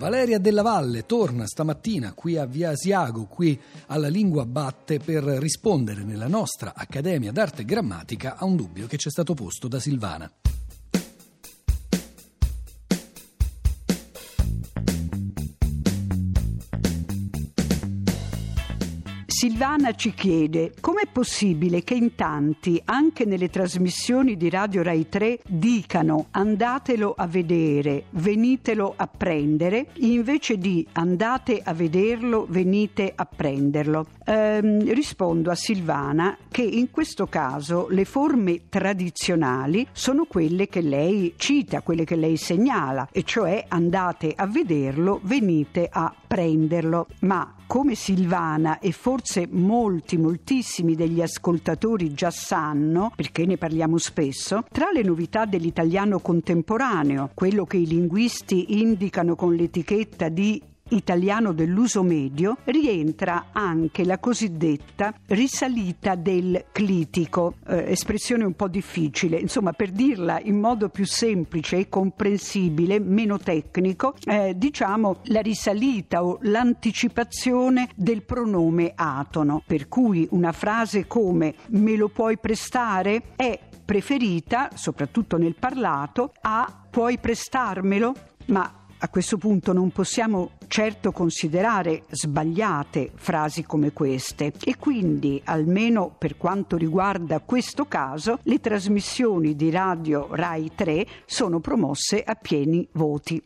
Valeria Della Valle torna stamattina qui a Via Asiago, qui alla Lingua Batte, per rispondere nella nostra Accademia d'Arte e Grammatica a un dubbio che ci è stato posto da Silvana. Silvana ci chiede com'è possibile che in tanti, anche nelle trasmissioni di Radio Rai 3, dicano andatelo a vedere, venitelo a prendere, invece di andate a vederlo, venite a prenderlo. Ehm, rispondo a Silvana che in questo caso le forme tradizionali sono quelle che lei cita, quelle che lei segnala, e cioè andate a vederlo, venite a prenderlo. Ma come Silvana e forse molti, moltissimi degli ascoltatori già sanno, perché ne parliamo spesso, tra le novità dell'italiano contemporaneo, quello che i linguisti indicano con l'etichetta di italiano dell'uso medio rientra anche la cosiddetta risalita del clitico, eh, espressione un po' difficile, insomma per dirla in modo più semplice e comprensibile, meno tecnico, eh, diciamo la risalita o l'anticipazione del pronome atono, per cui una frase come me lo puoi prestare è preferita, soprattutto nel parlato, a puoi prestarmelo? Ma a questo punto non possiamo certo considerare sbagliate frasi come queste e quindi, almeno per quanto riguarda questo caso, le trasmissioni di radio Rai 3 sono promosse a pieni voti.